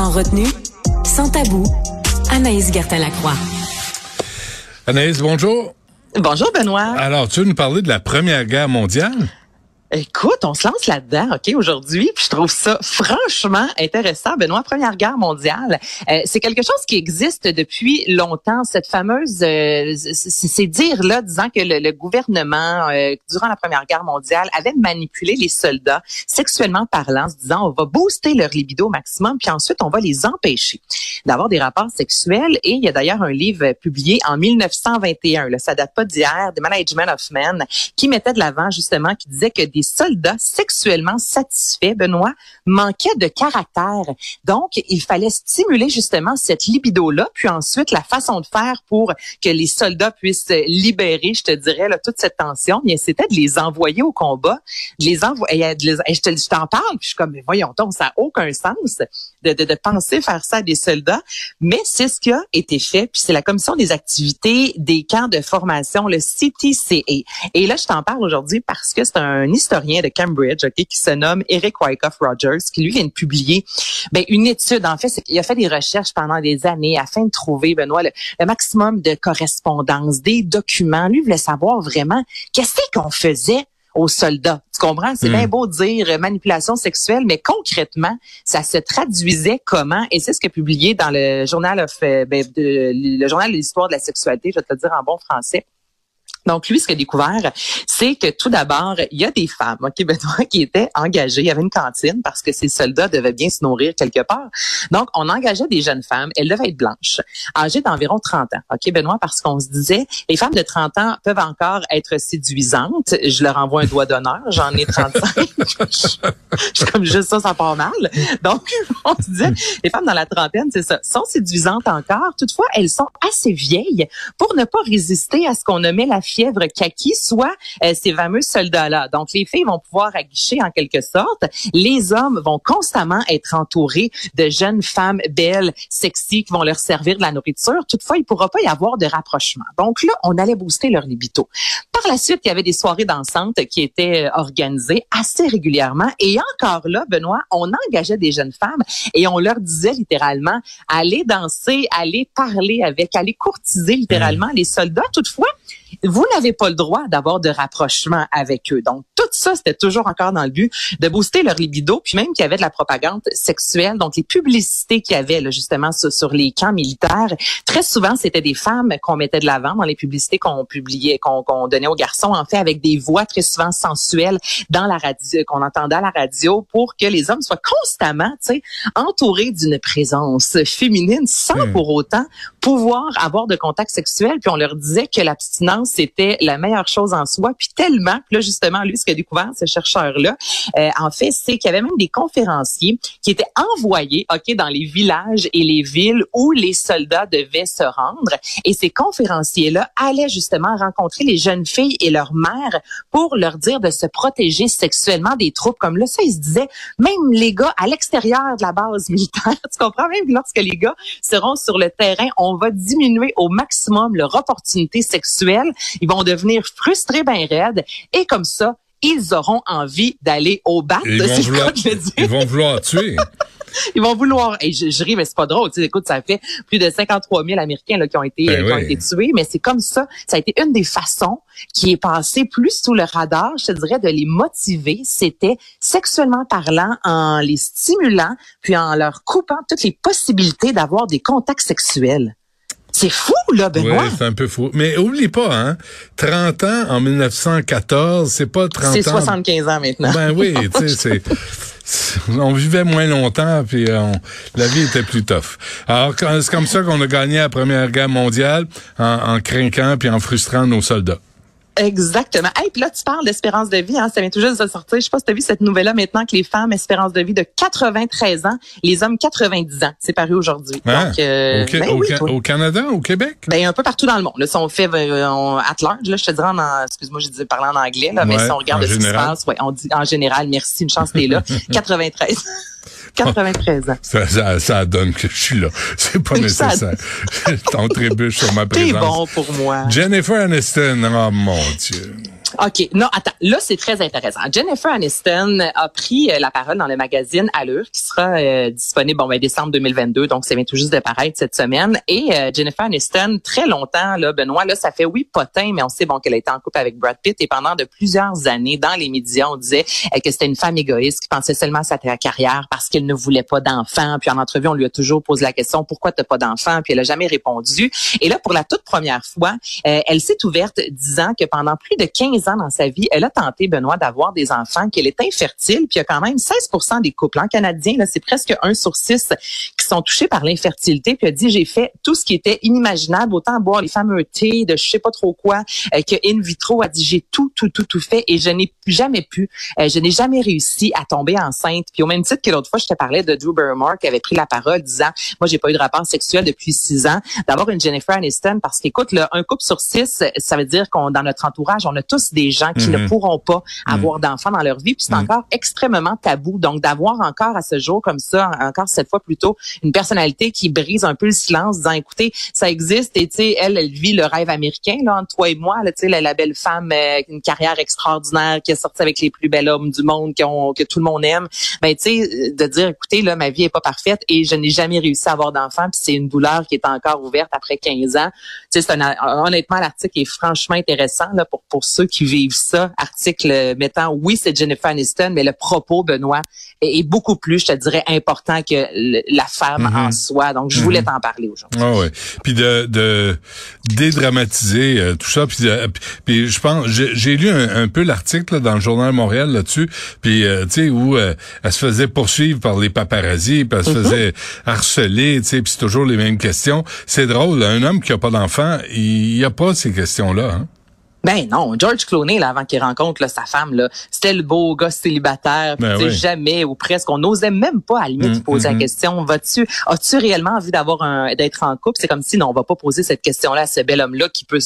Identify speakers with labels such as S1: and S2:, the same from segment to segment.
S1: Sans retenue, sans tabou, Anaïs Gertin-Lacroix.
S2: Anaïs, bonjour.
S3: Bonjour Benoît.
S2: Alors, tu veux nous parler de la Première Guerre mondiale?
S3: Écoute, on se lance là-dedans, OK, aujourd'hui, je trouve ça franchement intéressant. Benoît, Première Guerre mondiale, euh, c'est quelque chose qui existe depuis longtemps, cette fameuse, euh, ces dires-là disant que le, le gouvernement, euh, durant la Première Guerre mondiale, avait manipulé les soldats sexuellement parlant, se disant on va booster leur libido au maximum, puis ensuite on va les empêcher d'avoir des rapports sexuels. Et il y a d'ailleurs un livre publié en 1921, là, ça date pas d'hier, The Management of Men, qui mettait de l'avant justement, qui disait que des soldats sexuellement satisfaits, Benoît, manquaient de caractère. Donc, il fallait stimuler justement cette libido-là, puis ensuite la façon de faire pour que les soldats puissent libérer, je te dirais, là, toute cette tension, bien, c'était de les envoyer au combat, les envoyer, je te- je t'en parle, puis je suis comme, mais voyons donc, ça n'a aucun sens de, penser faire ça à des soldats, mais c'est ce qui a été fait, puis c'est la commission des activités des camps de formation, le CTCA. Et là, je t'en parle aujourd'hui parce que c'est un historien de Cambridge, qui se nomme Eric Wyckoff Rogers, qui lui vient de publier ben, une étude. En fait, qu'il a fait des recherches pendant des années afin de trouver, Benoît, le, le maximum de correspondance, des documents. Lui voulait savoir vraiment qu'est-ce qu'on faisait aux soldats. Tu comprends? C'est bien beau de dire euh, manipulation sexuelle, mais concrètement, ça se traduisait comment? Et c'est ce que publié dans le journal of, euh, ben, de- le journal de l'histoire de la sexualité, je vais te le dire en bon français. Donc, lui, ce qu'il a découvert, c'est que tout d'abord, il y a des femmes, OK, Benoît, qui étaient engagées. Il y avait une cantine parce que ces soldats devaient bien se nourrir quelque part. Donc, on engageait des jeunes femmes. Elles devaient être blanches, âgées d'environ 30 ans. OK, Benoît, parce qu'on se disait, les femmes de 30 ans peuvent encore être séduisantes. Je leur envoie un doigt d'honneur. J'en ai 35. Je suis comme juste ça, ça part mal. Donc, on se disait, les femmes dans la trentaine, c'est ça, sont séduisantes encore. Toutefois, elles sont assez vieilles pour ne pas résister à ce qu'on nommait la fièvre kaki, soit euh, ces fameux soldats-là. Donc, les filles vont pouvoir aguicher en quelque sorte. Les hommes vont constamment être entourés de jeunes femmes belles, sexy, qui vont leur servir de la nourriture. Toutefois, il ne pourra pas y avoir de rapprochement. Donc là, on allait booster leur libido. Par la suite, il y avait des soirées dansantes qui étaient euh, organisées assez régulièrement. Et encore là, Benoît, on engageait des jeunes femmes et on leur disait littéralement, allez danser, allez parler avec, allez courtiser littéralement les soldats. Toutefois, vous n'avez pas le droit d'avoir de rapprochement avec eux. Donc, tout ça, c'était toujours encore dans le but de booster leur libido, puis même qu'il y avait de la propagande sexuelle. Donc, les publicités qu'il y avait là, justement sur, sur les camps militaires, très souvent, c'était des femmes qu'on mettait de l'avant dans les publicités qu'on publiait, qu'on qu'on donnait aux garçons, en fait, avec des voix très souvent sensuelles dans la radio, qu'on entendait à la radio pour que les hommes soient constamment, tu sais, entourés d'une présence féminine sans
S2: Hmm.
S3: pour autant pouvoir avoir de contact sexuel. Puis on leur disait que l'abstinence c'était la meilleure chose en soi. Puis tellement, là justement, lui, ce qu'a découvert ce chercheur-là, euh, en fait, c'est qu'il y avait même des conférenciers qui étaient envoyés, ok, dans les villages et les villes où les soldats devaient se rendre. Et ces conférenciers-là allaient justement rencontrer les jeunes filles et leurs mères pour leur dire de se protéger sexuellement des troupes. Comme là, ça, ils se disaient, même les gars à l'extérieur de la base militaire, tu comprends? Même lorsque les gars seront sur le terrain, va diminuer au maximum leur opportunité sexuelle. Ils vont devenir frustrés ben raides. Et comme ça, ils auront envie d'aller au bat.
S2: Ils vont, vouloir,
S3: dire?
S2: ils vont vouloir tuer.
S3: Ils vont vouloir. Et je, je ris, mais c'est pas drôle. Tu sais, écoute, ça fait plus de 53 000 Américains là, qui ont été,
S2: Ben
S3: qui ont été tués, mais c'est comme ça. Ça a été une des façons qui est passée plus sous le radar, je te dirais, de les motiver. C'était sexuellement parlant, en les stimulant, puis en leur coupant toutes les possibilités d'avoir des contacts sexuels. C'est fou, là, Benoît.
S2: Oui, c'est un peu fou. Mais oublie pas, hein, 30 ans en 1914, c'est pas 30 ans.
S3: C'est 75 ans maintenant.
S2: Ben oui, tu sais, c'est... On vivait moins longtemps, puis euh, on- la vie était plus tough. Alors, c'est comme ça qu'on a gagné la Première Guerre mondiale, en, en puis en frustrant nos soldats.
S3: Exactement. Et puis là, tu parles d'espérance de vie, hein, ça vient tout juste de sortir. Je sais pas si tu as vu cette nouvelle-là maintenant que les femmes, espérance de vie de 93 ans, les hommes 90 ans. C'est paru aujourd'hui.
S2: Hein?
S3: Donc, euh, ben
S2: au
S3: oui,
S2: Ca-
S3: toi.
S2: au Canada, au Québec?
S3: Ben, un peu partout dans le monde. Là, si on fait euh, on, at large, là, je te dirais en, excuse-moi, j'ai dit parler en anglais, là, mais si on regarde ce qui se passe, ouais, on dit en général, merci, une chance t'es là. 93. 93 ans.
S2: Ça, ça, ça donne que je suis là. C'est pas nécessaire. T'en trébuches sur ma présence.
S3: bon pour moi.
S2: Jennifer Aniston, oh mon Dieu.
S3: OK. Non, attends. Là, c'est très intéressant. Jennifer Aniston a pris euh, la parole dans le magazine Allure, qui sera euh, disponible bon, ben, décembre 2022. Donc, ça vient tout juste de paraître cette semaine. Et euh, Jennifer Aniston, très longtemps, là, Benoît, là, ça fait oui potin, mais on sait bon qu'elle été en couple avec Brad Pitt. Et pendant de plusieurs années, dans les médias, on disait euh, que c'était une femme égoïste qui pensait seulement à sa carrière parce qu'elle ne voulait pas d'enfants. Puis en entrevue, on lui a toujours posé la question pourquoi t'as pas d'enfants? Puis elle a jamais répondu. Et là, pour la toute première fois, elle s'est ouverte disant que pendant plus de 15 ans dans sa vie, elle a tenté, Benoît, d'avoir des enfants, qu'elle est infertile, puis il y a quand même 16 des couples en canadien, là, c'est presque un sur six qui sont touchés par l'infertilité, puis elle dit, j'ai fait tout ce qui était inimaginable, autant boire les fameux thés de je sais pas trop quoi, euh, que in vitro, a dit, j'ai tout, tout, tout, tout fait, et je n'ai jamais pu, euh, je n'ai jamais réussi à tomber enceinte, puis au même titre que l'autre fois, je te parlais de Drew Barrymore qui avait pris la parole disant, moi, j'ai pas eu de rapport sexuel depuis six ans, d'avoir une Jennifer Aniston, parce qu'écoute, là, un couple sur six, ça veut dire qu'on dans notre entourage, on a tous des gens qui
S2: Mhm.
S3: ne pourront pas avoir d'enfants dans leur vie, puis c'est
S2: Mhm.
S3: encore extrêmement tabou. Donc, d'avoir encore à ce jour comme ça, encore cette fois plutôt, une personnalité qui brise un peu le silence, disant, écoutez, ça existe, et tu sais, elle, elle vit le rêve américain, là, entre toi et moi, tu sais, la, belle femme, euh, une carrière extraordinaire, qui est sortie avec les plus bels hommes du monde, qui ont, que tout le monde aime. Ben, tu sais, de dire, écoutez, là, ma vie est pas parfaite et je n'ai jamais réussi à avoir d'enfants, puis c'est une douleur qui est encore ouverte après 15 ans. Tu sais, c'est un, honnêtement, l'article est franchement intéressant, là, pour, pour ceux qui vivent ça. Article euh, mettant, oui, c'est Jennifer Aniston, mais le propos, Benoît, est, est beaucoup plus, je te dirais, important que le- la femme En soi. Donc, je voulais t'en parler aujourd'hui.
S2: Ah ouais. Puis de, de dédramatiser euh, tout ça. Puis, de- puis- puis je pense, j'ai lu un, un peu l'article dans le journal Montréal là-dessus. Puis tu sais où euh, elle se faisait poursuivre par les paparazzis, puis elle se faisait harceler. Tu sais, puis c'est toujours les mêmes questions. C'est drôle. Un homme qui a pas d'enfant, il y a pas ces questions-là. Hein?
S3: Ben non, George Clooney, là, avant qu'il rencontre là, sa femme, là, c'était le beau gars célibataire.
S2: Ben
S3: tu sais,
S2: oui.
S3: jamais ou presque, on n'osait même pas à la limite
S2: Mm,
S3: lui poser
S2: mm,
S3: la
S2: mm.
S3: question. Vas-tu, as-tu réellement envie d'avoir un, d'être en couple? C'est comme si non, on va pas poser cette question-là à ce bel homme-là qui peut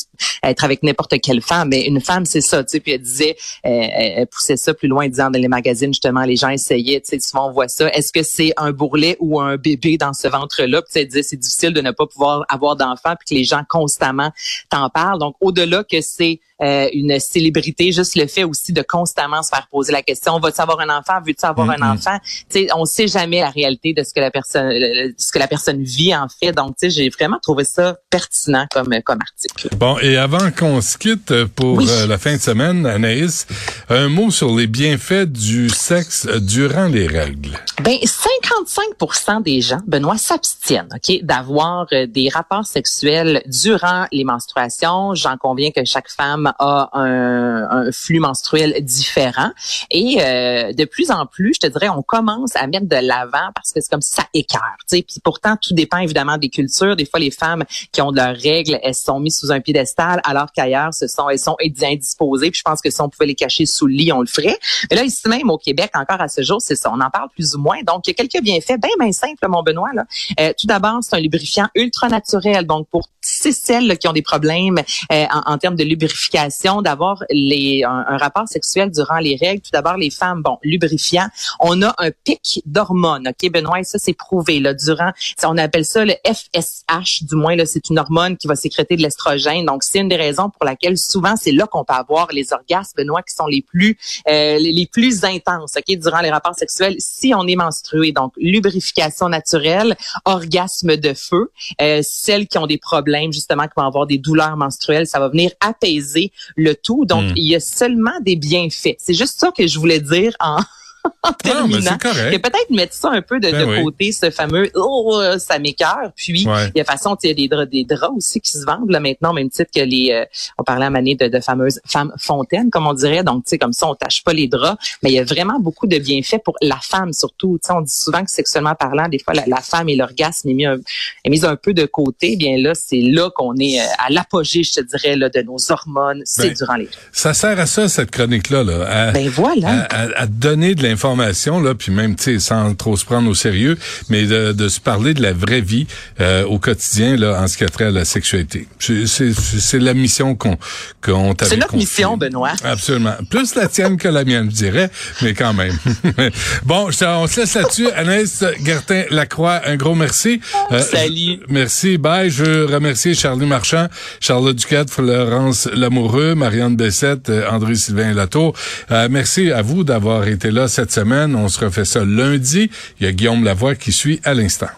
S3: être avec n'importe quelle femme. Mais une femme, c'est ça, tu sais. Puis elle disait, euh, elle elle poussait ça plus loin, disant dans les magazines justement, les gens essayaient, tu sais, souvent on voit ça. Est-ce que c'est un bourrelet ou un bébé dans ce ventre-là? Puis tu sais, elle disait, c'est difficile de ne pas pouvoir avoir d'enfants, puis que les gens constamment t'en parlent. Donc au-delà que c'est euh, une célébrité, juste le fait aussi de constamment se faire poser la question, vas-tu avoir un enfant, veux-tu avoir un enfant? Tu sais, on sait jamais la réalité de ce que la personne, ce que la personne vit en fait. Donc, tu sais, j'ai vraiment trouvé ça pertinent comme comme article.
S2: Bon, et avant qu'on se quitte pour
S3: Oui.
S2: euh, la fin de semaine, Anaïs, un mot sur les bienfaits du sexe durant les règles.
S3: Ben 55% des gens, Benoît, s'abstiennent, ok, d'avoir euh, des rapports sexuels durant les menstruations. J'en conviens que chaque femme a un, flux menstruel différent et euh, de plus en plus, je te dirais, on commence à mettre de l'avant parce que c'est comme ça écœure. Puis pourtant, tout dépend évidemment des cultures. Des fois, les femmes qui ont de leurs règles, elles sont mises sous un piédestal, alors qu'ailleurs, ce sont elles sont indisposées. Puis je pense que si on pouvait les cacher sous le lit, on le ferait. Mais là, ici même au Québec, encore à ce jour, c'est ça. On en parle plus ou moins. Donc, il y a quelques bienfaits bien, bien simples, mon Benoît. Là. Euh, tout d'abord, c'est un lubrifiant ultra naturel. Donc, pour ces celles là, qui ont des problèmes euh, en, en termes de lubrification, d'avoir les un, un, rapport sexuel durant les règles. Tout d'abord, les femmes, bon, lubrifiant, on a un pic d'hormones. Ok, Benoît, ça c'est prouvé là durant. On appelle ça le FSH, du moins là, c'est une hormone qui va sécréter de l'estrogène. Donc c'est une des raisons pour laquelle souvent c'est là qu'on peut avoir les orgasmes, Benoît, qui sont les plus euh, les, plus intenses. Ok, durant les rapports sexuels, si on est menstrué. Donc lubrification naturelle, orgasme de feu. Euh, celles qui ont des problèmes justement, qui vont avoir des douleurs menstruelles, ça va venir apaiser le tout. Donc, hmm. il y a seulement des bienfaits. C'est juste ça que je voulais dire en en terminant. que peut-être mettre ça un peu de, ben côté, ce fameux oh ça m'écœure. Puis il y a façon, il y a des draps, des draps aussi qui se vendent là maintenant, même titre que les euh, on parlait à Mané de, de fameuses femmes fontaines, comme on dirait. Donc, tu sais, comme ça, on tâche pas les draps. Mais il y a vraiment beaucoup de bienfaits pour la femme, surtout. Tu sais, on dit souvent que sexuellement parlant, des fois, la, femme et l'orgasme est mis un, est mis un peu de côté. Bien là, c'est là qu'on est euh, à l'apogée, je te dirais, là, de nos hormones. C'est ben, durant les
S2: Ça sert à ça, cette chronique-là, là, à,
S3: ben voilà.
S2: à, à donner de information, là, puis même, tu sais, sans trop se prendre au sérieux, mais de, de se parler de la vraie vie euh, au quotidien, là, en ce qui a trait à la sexualité. C'est la mission qu'on qu'on
S3: C'est notre mission, Benoît.
S2: Absolument. Plus la tienne que la mienne, je dirais, mais quand même. bon, on se laisse là-dessus. Anaïs Gertin-Lacroix, un gros merci.
S3: Euh, Salut.
S2: Merci. Bye. Je veux remercier Charlie Marchand, Charlotte Duquette, Florence Lamoureux, Marianne Bessette, euh, André-Sylvain Latour. Euh, merci à vous d'avoir été là semaine. On se refait ça lundi. Il y a Guillaume Lavoie qui suit à l'instant.